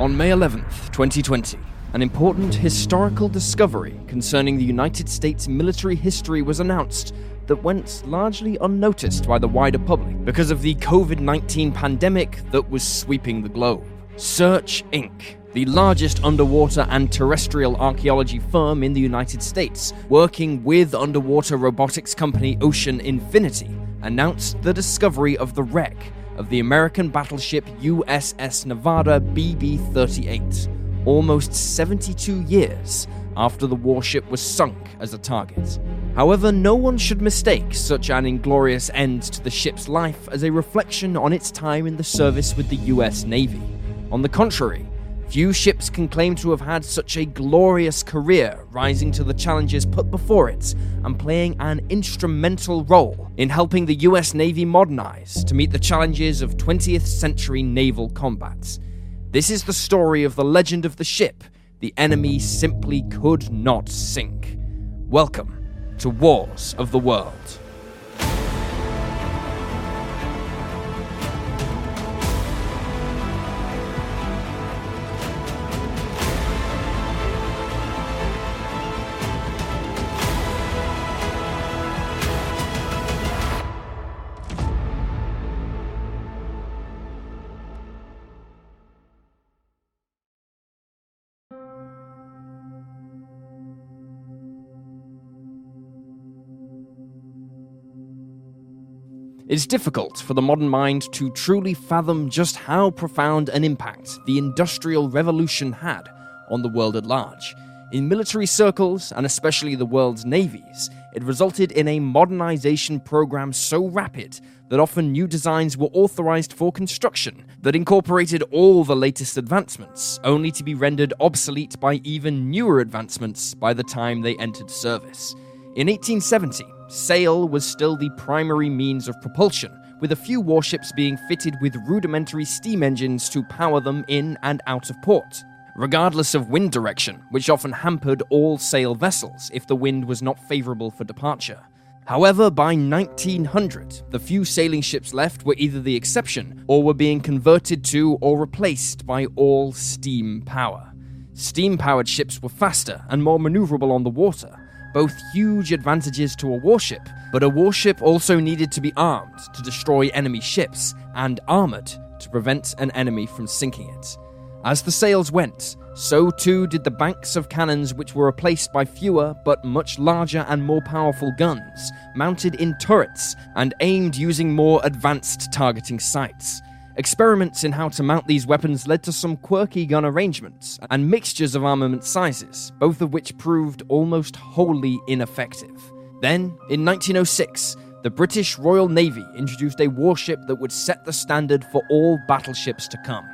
On May 11th, 2020, an important historical discovery concerning the United States military history was announced that went largely unnoticed by the wider public because of the COVID 19 pandemic that was sweeping the globe. Search Inc., the largest underwater and terrestrial archaeology firm in the United States, working with underwater robotics company Ocean Infinity, announced the discovery of the wreck of the American battleship USS Nevada BB 38, almost 72 years after the warship was sunk as a target. However, no one should mistake such an inglorious end to the ship's life as a reflection on its time in the service with the US Navy. On the contrary, few ships can claim to have had such a glorious career, rising to the challenges put before it and playing an instrumental role in helping the US Navy modernize to meet the challenges of 20th century naval combat. This is the story of the legend of the ship the enemy simply could not sink. Welcome to Wars of the World. It is difficult for the modern mind to truly fathom just how profound an impact the Industrial Revolution had on the world at large. In military circles, and especially the world's navies, it resulted in a modernization program so rapid that often new designs were authorized for construction that incorporated all the latest advancements, only to be rendered obsolete by even newer advancements by the time they entered service. In 1870, sail was still the primary means of propulsion, with a few warships being fitted with rudimentary steam engines to power them in and out of port, regardless of wind direction, which often hampered all sail vessels if the wind was not favorable for departure. However, by 1900, the few sailing ships left were either the exception or were being converted to or replaced by all steam power. Steam powered ships were faster and more maneuverable on the water, both huge advantages to a warship, but a warship also needed to be armed to destroy enemy ships and armored to prevent an enemy from sinking it. As the sails went, so too did the banks of cannons, which were replaced by fewer but much larger and more powerful guns, mounted in turrets and aimed using more advanced targeting sights. Experiments in how to mount these weapons led to some quirky gun arrangements and mixtures of armament sizes, both of which proved almost wholly ineffective. Then, in 1906, the British Royal Navy introduced a warship that would set the standard for all battleships to come.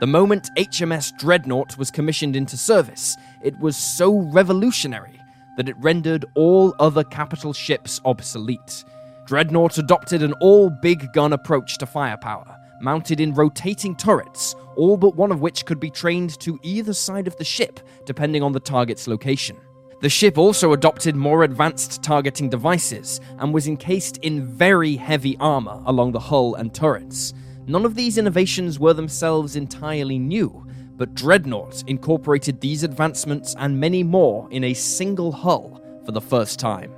The moment HMS Dreadnought was commissioned into service, it was so revolutionary that it rendered all other capital ships obsolete. Dreadnought adopted an all big gun approach to firepower mounted in rotating turrets, all but one of which could be trained to either side of the ship, depending on the target's location. The ship also adopted more advanced targeting devices and was encased in very heavy armor along the hull and turrets. None of these innovations were themselves entirely new, but Dreadnought incorporated these advancements and many more in a single hull for the first time.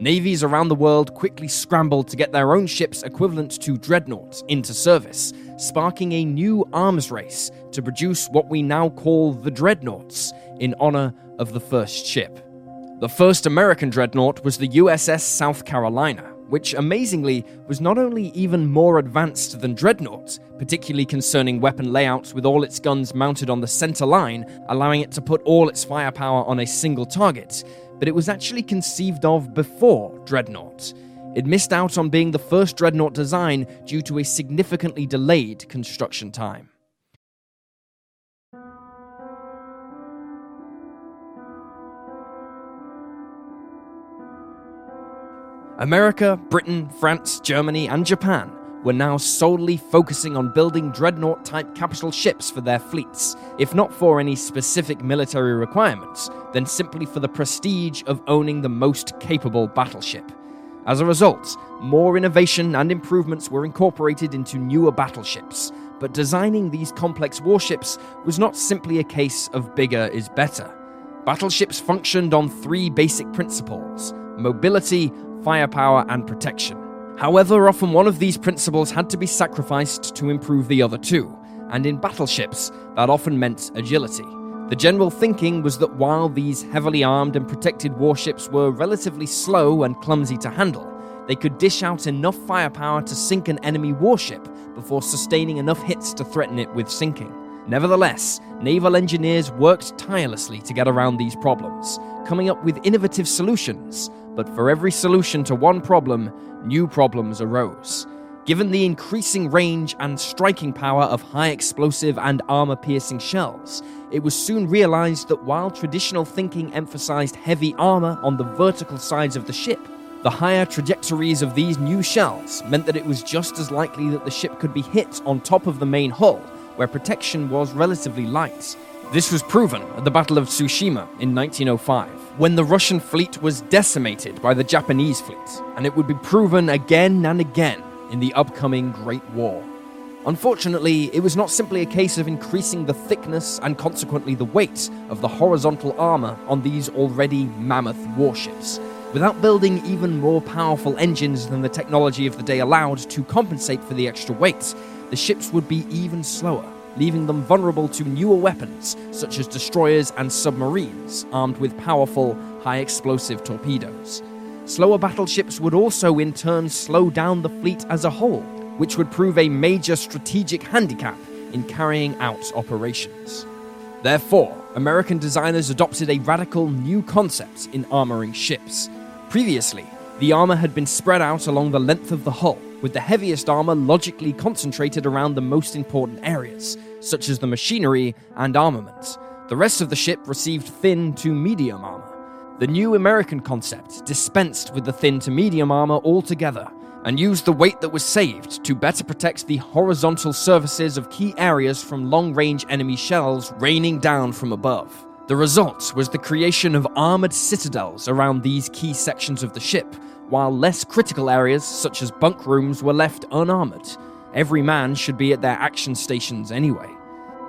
Navies around the world quickly scrambled to get their own ships equivalent to dreadnoughts into service, sparking a new arms race to produce what we now call the dreadnoughts in honor of the first ship. The first American dreadnought was the USS South Carolina, which amazingly was not only even more advanced than Dreadnought, particularly concerning weapon layouts with all its guns mounted on the center line, allowing it to put all its firepower on a single target, but it was actually conceived of before Dreadnought. It missed out on being the first Dreadnought design due to a significantly delayed construction time. America, Britain, France, Germany, and Japan were now solely focusing on building dreadnought type capital ships for their fleets, if not for any specific military requirements, then simply for the prestige of owning the most capable battleship. As a result, more innovation and improvements were incorporated into newer battleships, but designing these complex warships was not simply a case of bigger is better. Battleships functioned on three basic principles mobility, firepower, and protection. However, often one of these principles had to be sacrificed to improve the other two, and in battleships, that often meant agility. The general thinking was that while these heavily armed and protected warships were relatively slow and clumsy to handle, they could dish out enough firepower to sink an enemy warship before sustaining enough hits to threaten it with sinking. Nevertheless, naval engineers worked tirelessly to get around these problems, coming up with innovative solutions. But for every solution to one problem, new problems arose. Given the increasing range and striking power of high explosive and armor piercing shells, it was soon realized that while traditional thinking emphasized heavy armor on the vertical sides of the ship, the higher trajectories of these new shells meant that it was just as likely that the ship could be hit on top of the main hull, where protection was relatively light. This was proven at the Battle of Tsushima in 1905, when the Russian fleet was decimated by the Japanese fleet, and it would be proven again and again in the upcoming Great War. Unfortunately, it was not simply a case of increasing the thickness and consequently the weight of the horizontal armor on these already mammoth warships. Without building even more powerful engines than the technology of the day allowed to compensate for the extra weight, the ships would be even slower, leaving them vulnerable to newer weapons such as destroyers and submarines armed with powerful, high explosive torpedoes. Slower battleships would also in turn slow down the fleet as a whole, which would prove a major strategic handicap in carrying out operations. Therefore, American designers adopted a radical new concept in armoring ships. Previously, the armor had been spread out along the length of the hull, with the heaviest armor logically concentrated around the most important areas, such as the machinery and armament. The rest of the ship received thin to medium armor. The new American concept dispensed with the thin to medium armor altogether and used the weight that was saved to better protect the horizontal surfaces of key areas from long range enemy shells raining down from above. The result was the creation of armored citadels around these key sections of the ship, while less critical areas, such as bunk rooms, were left unarmored. Every man should be at their action stations anyway.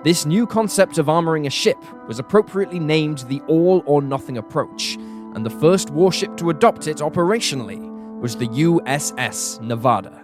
This new concept of armoring a ship was appropriately named the all or nothing approach, and the first warship to adopt it operationally was the USS Nevada.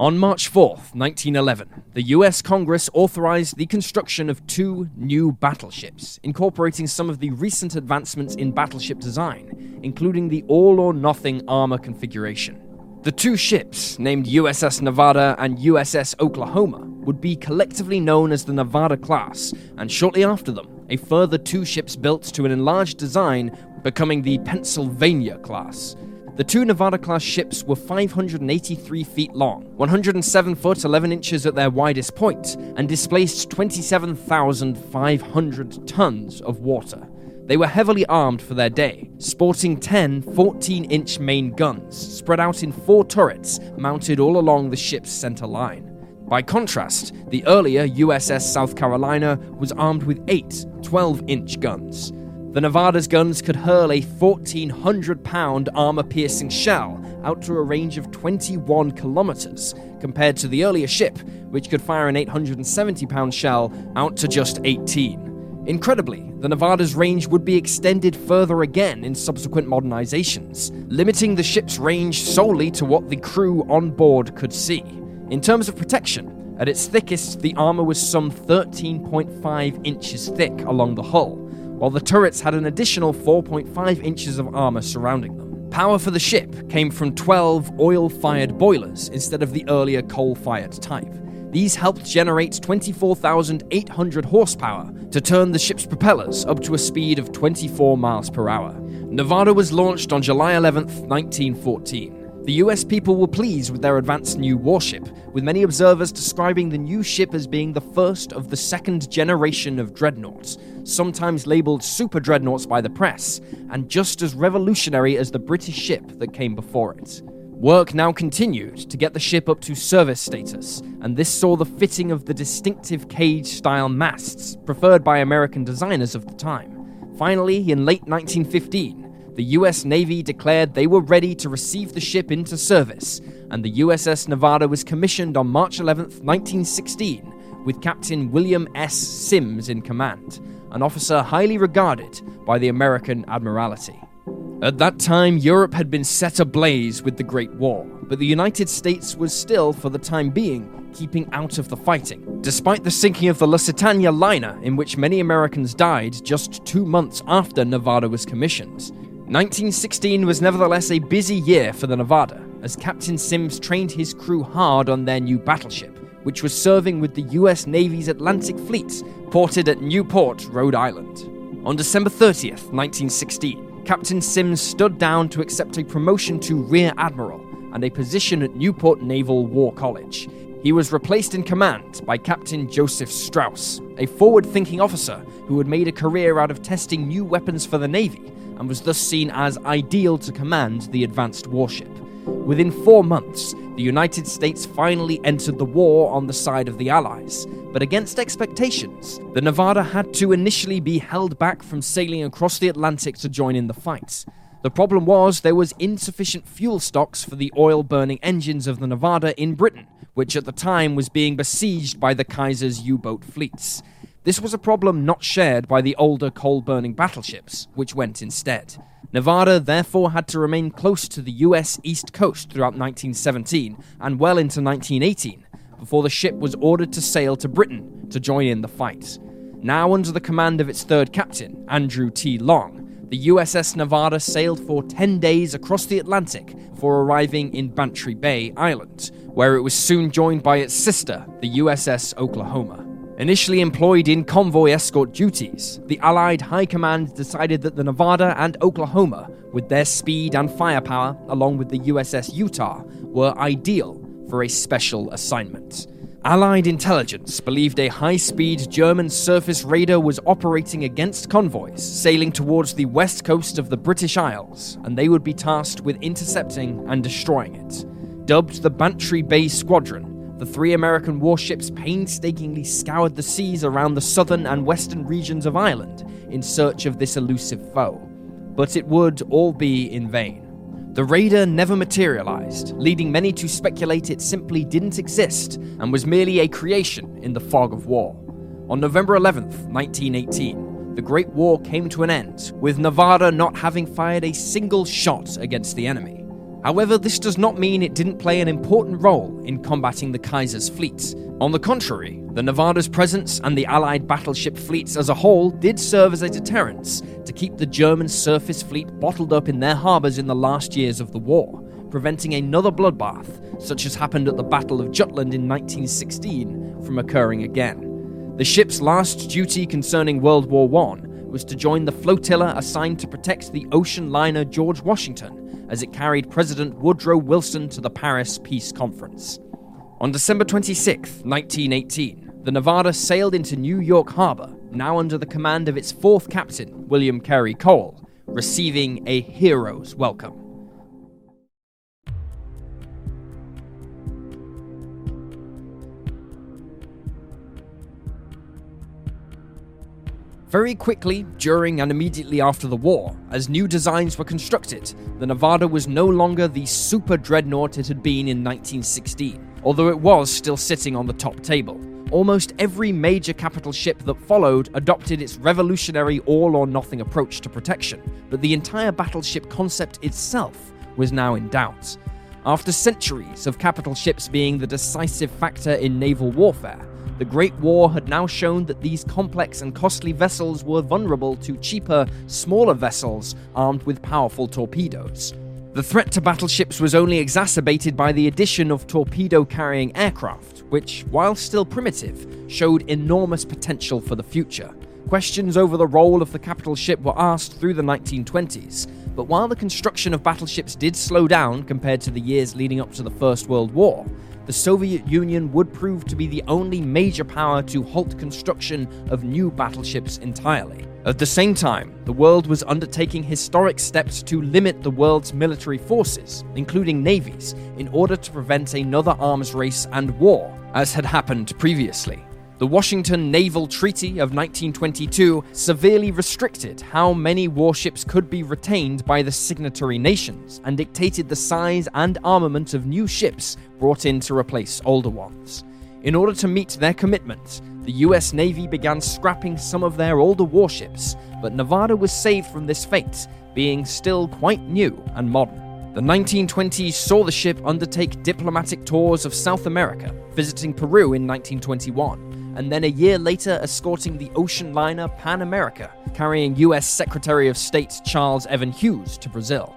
On March 4, 1911, the US Congress authorized the construction of two new battleships, incorporating some of the recent advancements in battleship design, including the all or nothing armor configuration. The two ships, named USS Nevada and USS Oklahoma, would be collectively known as the Nevada class, and shortly after them, a further two ships built to an enlarged design, becoming the Pennsylvania class. The two Nevada class ships were 583 feet long, 107 foot 11 inches at their widest point, and displaced 27,500 tons of water. They were heavily armed for their day, sporting 10 14 inch main guns spread out in four turrets mounted all along the ship's center line. By contrast, the earlier USS South Carolina was armed with eight 12 inch guns. The Nevada's guns could hurl a 1,400 pound armor piercing shell out to a range of 21 kilometers, compared to the earlier ship, which could fire an 870 pound shell out to just 18. Incredibly, the Nevada's range would be extended further again in subsequent modernizations, limiting the ship's range solely to what the crew on board could see. In terms of protection, at its thickest, the armor was some 13.5 inches thick along the hull, while the turrets had an additional 4.5 inches of armor surrounding them. Power for the ship came from 12 oil fired boilers instead of the earlier coal fired type. These helped generate 24,800 horsepower to turn the ship's propellers up to a speed of 24 miles per hour. Nevada was launched on July 11, 1914. The US people were pleased with their advanced new warship, with many observers describing the new ship as being the first of the second generation of dreadnoughts, sometimes labeled super dreadnoughts by the press, and just as revolutionary as the British ship that came before it. Work now continued to get the ship up to service status, and this saw the fitting of the distinctive cage style masts preferred by American designers of the time. Finally, in late 1915, the US Navy declared they were ready to receive the ship into service, and the USS Nevada was commissioned on March 11, 1916, with Captain William S. Sims in command, an officer highly regarded by the American Admiralty. At that time, Europe had been set ablaze with the Great War, but the United States was still, for the time being, keeping out of the fighting. Despite the sinking of the Lusitania liner, in which many Americans died just two months after Nevada was commissioned, 1916 was nevertheless a busy year for the Nevada, as Captain Sims trained his crew hard on their new battleship, which was serving with the US Navy's Atlantic Fleet, ported at Newport, Rhode Island. On December 30th, 1916, Captain Sims stood down to accept a promotion to Rear Admiral and a position at Newport Naval War College. He was replaced in command by Captain Joseph Strauss, a forward thinking officer who had made a career out of testing new weapons for the Navy and was thus seen as ideal to command the advanced warship. Within four months, the United States finally entered the war on the side of the Allies, but against expectations, the Nevada had to initially be held back from sailing across the Atlantic to join in the fight. The problem was there was insufficient fuel stocks for the oil burning engines of the Nevada in Britain, which at the time was being besieged by the Kaiser's U boat fleets. This was a problem not shared by the older coal burning battleships, which went instead. Nevada therefore had to remain close to the US East Coast throughout 1917 and well into 1918 before the ship was ordered to sail to Britain to join in the fight. Now under the command of its third captain, Andrew T. Long, the USS Nevada sailed for 10 days across the Atlantic before arriving in Bantry Bay, Ireland, where it was soon joined by its sister, the USS Oklahoma. Initially employed in convoy escort duties, the Allied High Command decided that the Nevada and Oklahoma, with their speed and firepower, along with the USS Utah, were ideal for a special assignment. Allied intelligence believed a high speed German surface raider was operating against convoys sailing towards the west coast of the British Isles, and they would be tasked with intercepting and destroying it. Dubbed the Bantry Bay Squadron, the three American warships painstakingly scoured the seas around the southern and western regions of Ireland in search of this elusive foe. But it would all be in vain. The raider never materialized, leading many to speculate it simply didn't exist and was merely a creation in the fog of war. On November 11th, 1918, the Great War came to an end, with Nevada not having fired a single shot against the enemy. However, this does not mean it didn't play an important role in combating the Kaiser's fleets. On the contrary, the Nevada's presence and the Allied battleship fleets as a whole did serve as a deterrence to keep the German surface fleet bottled up in their harbours in the last years of the war, preventing another bloodbath, such as happened at the Battle of Jutland in 1916, from occurring again. The ship's last duty concerning World War I was to join the flotilla assigned to protect the ocean liner George Washington as it carried President Woodrow Wilson to the Paris Peace Conference. On December 26, 1918, the Nevada sailed into New York Harbor, now under the command of its fourth captain, William Carey Cole, receiving a hero's welcome. Very quickly, during and immediately after the war, as new designs were constructed, the Nevada was no longer the super dreadnought it had been in 1916, although it was still sitting on the top table. Almost every major capital ship that followed adopted its revolutionary all or nothing approach to protection, but the entire battleship concept itself was now in doubt. After centuries of capital ships being the decisive factor in naval warfare, the Great War had now shown that these complex and costly vessels were vulnerable to cheaper, smaller vessels armed with powerful torpedoes. The threat to battleships was only exacerbated by the addition of torpedo carrying aircraft, which, while still primitive, showed enormous potential for the future. Questions over the role of the capital ship were asked through the 1920s, but while the construction of battleships did slow down compared to the years leading up to the First World War, the Soviet Union would prove to be the only major power to halt construction of new battleships entirely. At the same time, the world was undertaking historic steps to limit the world's military forces, including navies, in order to prevent another arms race and war, as had happened previously. The Washington Naval Treaty of 1922 severely restricted how many warships could be retained by the signatory nations and dictated the size and armament of new ships brought in to replace older ones. In order to meet their commitment, the US Navy began scrapping some of their older warships, but Nevada was saved from this fate, being still quite new and modern. The 1920s saw the ship undertake diplomatic tours of South America, visiting Peru in 1921 and then a year later escorting the ocean liner Pan America, carrying US Secretary of State Charles Evans Hughes to Brazil.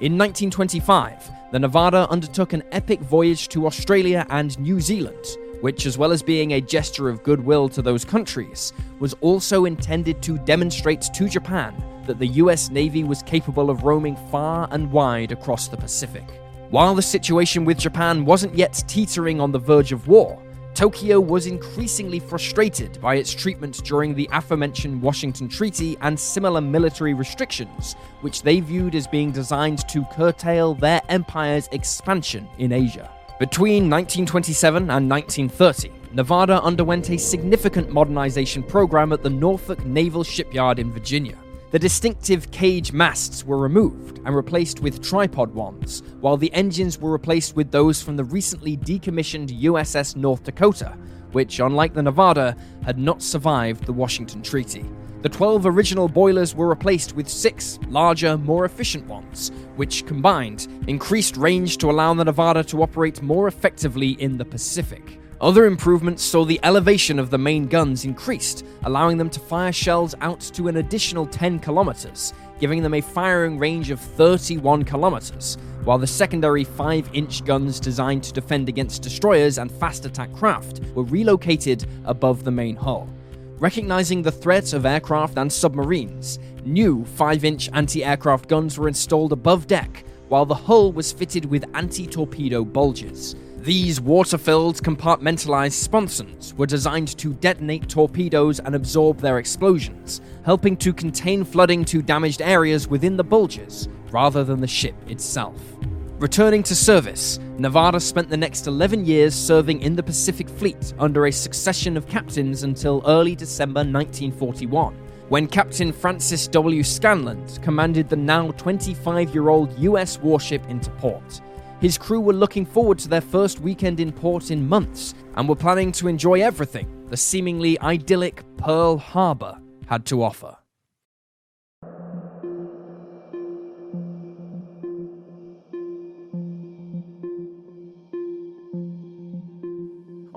In 1925, the Nevada undertook an epic voyage to Australia and New Zealand, which, as well as being a gesture of goodwill to those countries, was also intended to demonstrate to Japan that the US Navy was capable of roaming far and wide across the Pacific. While the situation with Japan wasn't yet teetering on the verge of war, Tokyo was increasingly frustrated by its treatment during the aforementioned Washington Treaty and similar military restrictions, which they viewed as being designed to curtail their empire's expansion in Asia. Between 1927 and 1930, Nevada underwent a significant modernization program at the Norfolk Naval Shipyard in Virginia. The distinctive cage masts were removed and replaced with tripod ones, while the engines were replaced with those from the recently decommissioned USS North Dakota, which, unlike the Nevada, had not survived the Washington Treaty. The 12 original boilers were replaced with six larger, more efficient ones, which combined increased range to allow the Nevada to operate more effectively in the Pacific. Other improvements saw the elevation of the main guns increased, allowing them to fire shells out to an additional 10 kilometers, giving them a firing range of 31 kilometers, while the secondary 5 inch guns designed to defend against destroyers and fast attack craft were relocated above the main hull. Recognizing the threat of aircraft and submarines, new 5 inch anti aircraft guns were installed above deck, while the hull was fitted with anti torpedo bulges. These water filled, compartmentalized sponsons were designed to detonate torpedoes and absorb their explosions, helping to contain flooding to damaged areas within the bulges rather than the ship itself. Returning to service, Nevada spent the next 11 years serving in the Pacific Fleet under a succession of captains until early December 1941, when Captain Francis W. Scanland commanded the now 25 year old US warship into port. His crew were looking forward to their first weekend in port in months and were planning to enjoy everything the seemingly idyllic Pearl Harbor had to offer.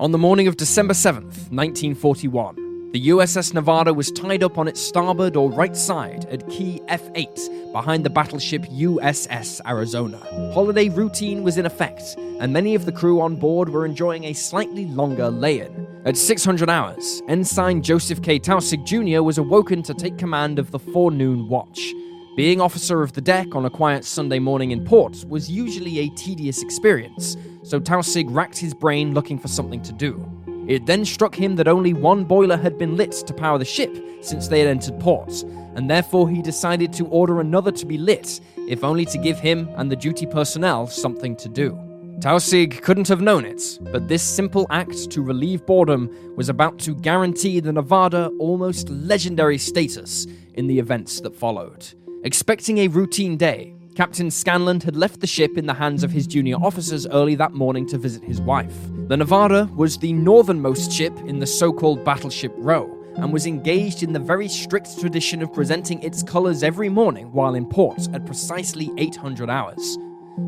On the morning of December 7th, 1941, the USS Nevada was tied up on its starboard or right side at Key F8 behind the battleship USS Arizona. Holiday routine was in effect, and many of the crew on board were enjoying a slightly longer lay in. At 600 hours, Ensign Joseph K. Taussig Jr. was awoken to take command of the forenoon watch. Being officer of the deck on a quiet Sunday morning in port was usually a tedious experience, so Taussig racked his brain looking for something to do. It then struck him that only one boiler had been lit to power the ship since they had entered port, and therefore he decided to order another to be lit, if only to give him and the duty personnel something to do. Taussig couldn't have known it, but this simple act to relieve boredom was about to guarantee the Nevada almost legendary status in the events that followed. Expecting a routine day, Captain Scanland had left the ship in the hands of his junior officers early that morning to visit his wife. The Nevada was the northernmost ship in the so called battleship row and was engaged in the very strict tradition of presenting its colours every morning while in port at precisely 800 hours,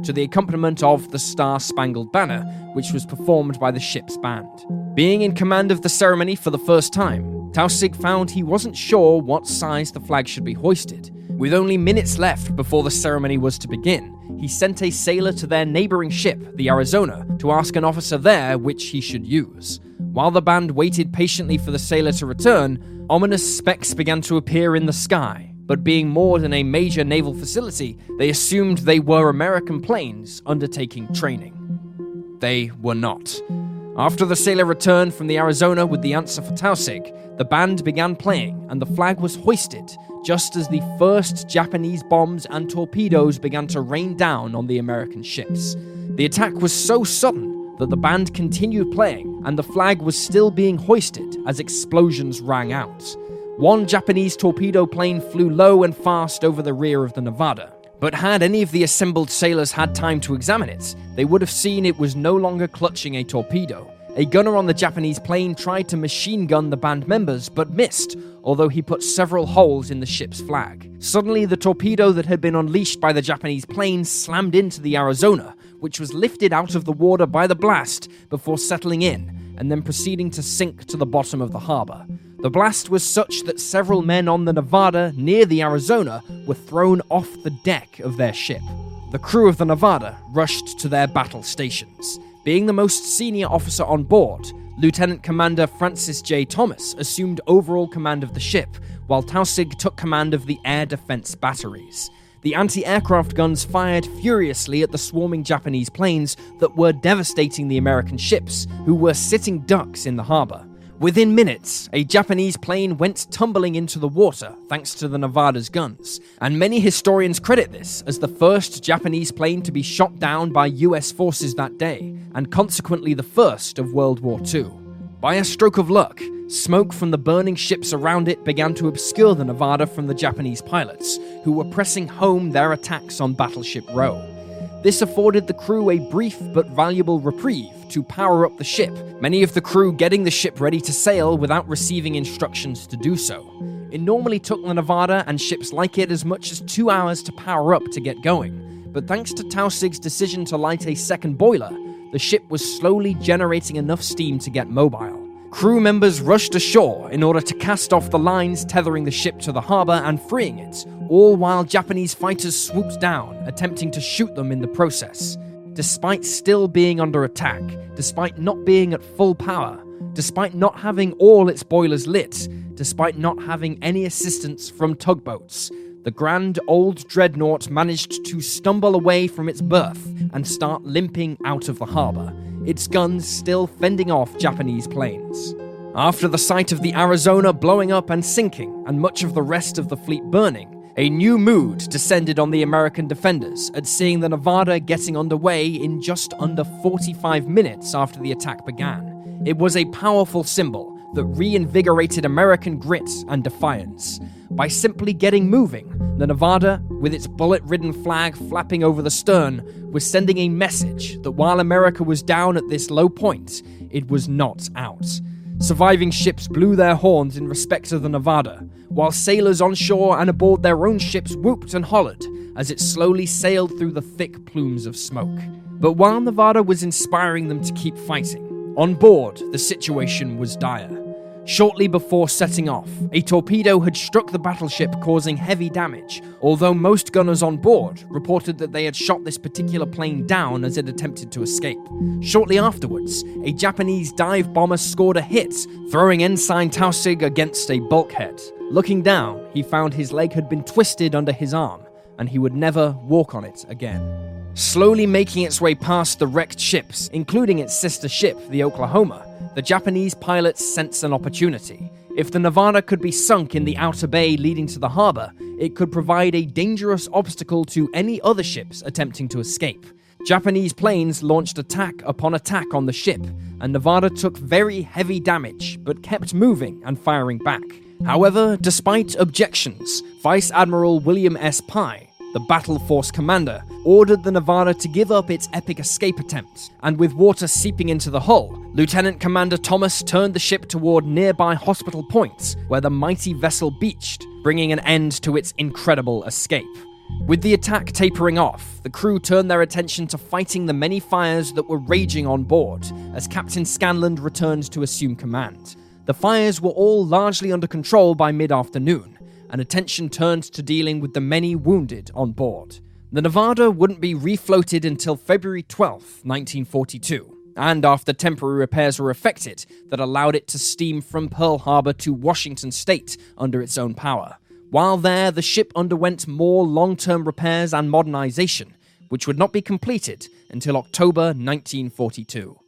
to the accompaniment of the Star Spangled Banner, which was performed by the ship's band. Being in command of the ceremony for the first time, Taussig found he wasn't sure what size the flag should be hoisted with only minutes left before the ceremony was to begin, he sent a sailor to their neighboring ship, the Arizona, to ask an officer there which he should use. While the band waited patiently for the sailor to return, ominous specks began to appear in the sky. But being moored in a major naval facility, they assumed they were American planes undertaking training. They were not. After the sailor returned from the Arizona with the answer for Taussig, the band began playing and the flag was hoisted just as the first Japanese bombs and torpedoes began to rain down on the American ships. The attack was so sudden that the band continued playing and the flag was still being hoisted as explosions rang out. One Japanese torpedo plane flew low and fast over the rear of the Nevada. But had any of the assembled sailors had time to examine it, they would have seen it was no longer clutching a torpedo. A gunner on the Japanese plane tried to machine gun the band members, but missed, although he put several holes in the ship's flag. Suddenly, the torpedo that had been unleashed by the Japanese plane slammed into the Arizona, which was lifted out of the water by the blast before settling in and then proceeding to sink to the bottom of the harbor. The blast was such that several men on the Nevada near the Arizona were thrown off the deck of their ship. The crew of the Nevada rushed to their battle stations. Being the most senior officer on board, Lieutenant Commander Francis J. Thomas assumed overall command of the ship, while Taussig took command of the air defense batteries. The anti aircraft guns fired furiously at the swarming Japanese planes that were devastating the American ships, who were sitting ducks in the harbor. Within minutes, a Japanese plane went tumbling into the water thanks to the Nevada's guns, and many historians credit this as the first Japanese plane to be shot down by US forces that day, and consequently the first of World War II. By a stroke of luck, smoke from the burning ships around it began to obscure the Nevada from the Japanese pilots, who were pressing home their attacks on Battleship Row. This afforded the crew a brief but valuable reprieve to power up the ship, many of the crew getting the ship ready to sail without receiving instructions to do so. It normally took the Nevada and ships like it as much as two hours to power up to get going, but thanks to Taussig's decision to light a second boiler, the ship was slowly generating enough steam to get mobile. Crew members rushed ashore in order to cast off the lines tethering the ship to the harbor and freeing it, all while Japanese fighters swooped down, attempting to shoot them in the process. Despite still being under attack, despite not being at full power, despite not having all its boilers lit, despite not having any assistance from tugboats, the grand old dreadnought managed to stumble away from its berth and start limping out of the harbour, its guns still fending off Japanese planes. After the sight of the Arizona blowing up and sinking, and much of the rest of the fleet burning, a new mood descended on the American defenders at seeing the Nevada getting underway in just under 45 minutes after the attack began. It was a powerful symbol that reinvigorated American grit and defiance. By simply getting moving, the Nevada, with its bullet ridden flag flapping over the stern, was sending a message that while America was down at this low point, it was not out. Surviving ships blew their horns in respect of the Nevada, while sailors on shore and aboard their own ships whooped and hollered as it slowly sailed through the thick plumes of smoke. But while Nevada was inspiring them to keep fighting, on board, the situation was dire. Shortly before setting off, a torpedo had struck the battleship, causing heavy damage, although most gunners on board reported that they had shot this particular plane down as it attempted to escape. Shortly afterwards, a Japanese dive bomber scored a hit, throwing Ensign Taussig against a bulkhead. Looking down, he found his leg had been twisted under his arm, and he would never walk on it again. Slowly making its way past the wrecked ships, including its sister ship, the Oklahoma, the Japanese pilots sense an opportunity. If the Nevada could be sunk in the outer bay leading to the harbor, it could provide a dangerous obstacle to any other ships attempting to escape. Japanese planes launched attack upon attack on the ship, and Nevada took very heavy damage but kept moving and firing back. However, despite objections, Vice Admiral William S. Pye the battle force commander, ordered the Nevada to give up its epic escape attempt, and with water seeping into the hull, Lieutenant Commander Thomas turned the ship toward nearby Hospital points where the mighty vessel beached, bringing an end to its incredible escape. With the attack tapering off, the crew turned their attention to fighting the many fires that were raging on board as Captain Scanland returned to assume command. The fires were all largely under control by mid afternoon, and attention turned to dealing with the many wounded on board. The Nevada wouldn't be refloated until February 12, 1942, and after temporary repairs were effected that allowed it to steam from Pearl Harbor to Washington State under its own power. While there, the ship underwent more long term repairs and modernization, which would not be completed until October 1942.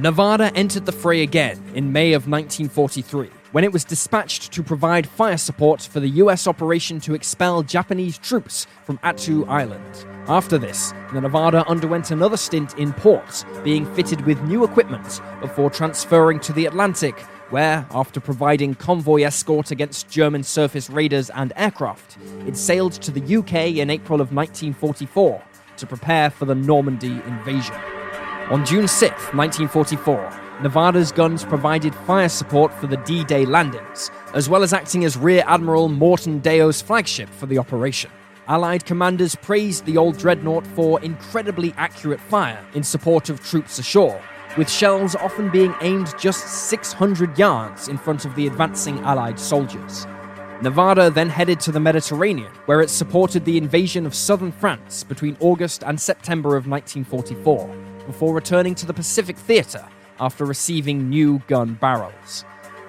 Nevada entered the fray again in May of 1943 when it was dispatched to provide fire support for the US operation to expel Japanese troops from Attu Island. After this, the Nevada underwent another stint in port, being fitted with new equipment before transferring to the Atlantic, where, after providing convoy escort against German surface raiders and aircraft, it sailed to the UK in April of 1944 to prepare for the Normandy invasion. On June 6, 1944, Nevada's guns provided fire support for the D Day landings, as well as acting as Rear Admiral Morton Deyo's flagship for the operation. Allied commanders praised the old dreadnought for incredibly accurate fire in support of troops ashore, with shells often being aimed just 600 yards in front of the advancing Allied soldiers. Nevada then headed to the Mediterranean, where it supported the invasion of southern France between August and September of 1944, before returning to the Pacific Theater after receiving new gun barrels.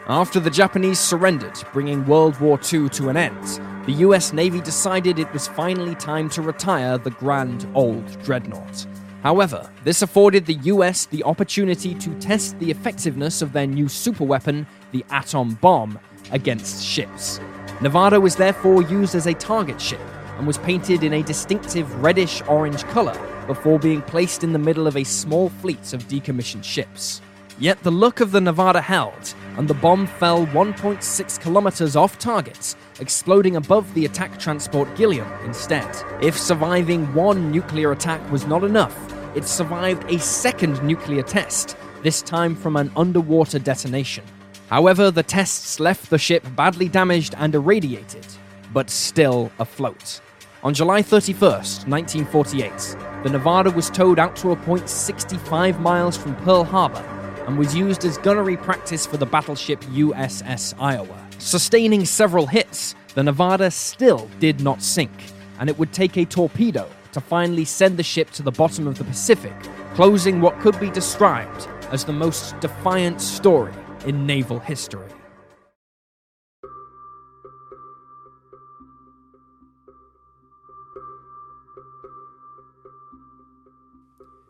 After the Japanese surrendered, bringing World War II to an end, the US Navy decided it was finally time to retire the grand old dreadnought. However, this afforded the US the opportunity to test the effectiveness of their new superweapon, the atom bomb, against ships. Nevada was therefore used as a target ship and was painted in a distinctive reddish orange colour before being placed in the middle of a small fleet of decommissioned ships. Yet the look of the Nevada held, and the bomb fell 1.6 kilometers off target, exploding above the attack transport Gilliam instead. If surviving one nuclear attack was not enough, it survived a second nuclear test, this time from an underwater detonation. However, the tests left the ship badly damaged and irradiated, but still afloat. On July 31st, 1948, the Nevada was towed out to a point 65 miles from Pearl Harbor and was used as gunnery practice for the battleship USS Iowa. Sustaining several hits, the Nevada still did not sink, and it would take a torpedo to finally send the ship to the bottom of the Pacific, closing what could be described as the most defiant story in naval history.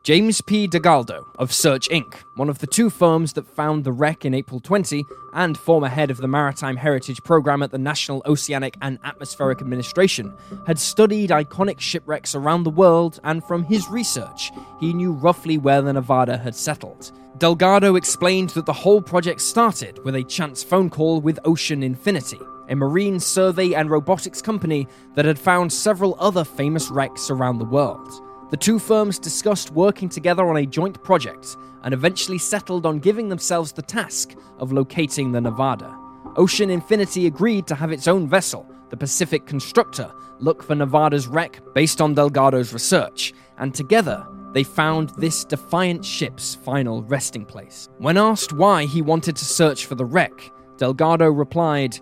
James P. Delgado of Search Inc., one of the two firms that found the wreck in April 20, and former head of the Maritime Heritage Program at the National Oceanic and Atmospheric Administration, had studied iconic shipwrecks around the world, and from his research, he knew roughly where the Nevada had settled. Delgado explained that the whole project started with a chance phone call with Ocean Infinity, a marine survey and robotics company that had found several other famous wrecks around the world. The two firms discussed working together on a joint project and eventually settled on giving themselves the task of locating the Nevada. Ocean Infinity agreed to have its own vessel, the Pacific Constructor, look for Nevada's wreck based on Delgado's research, and together they found this defiant ship's final resting place. When asked why he wanted to search for the wreck, Delgado replied,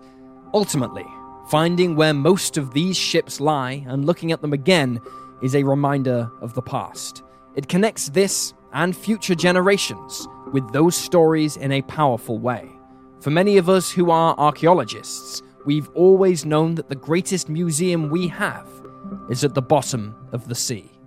Ultimately, finding where most of these ships lie and looking at them again is a reminder of the past. It connects this and future generations with those stories in a powerful way. For many of us who are archaeologists, we've always known that the greatest museum we have is at the bottom of the sea.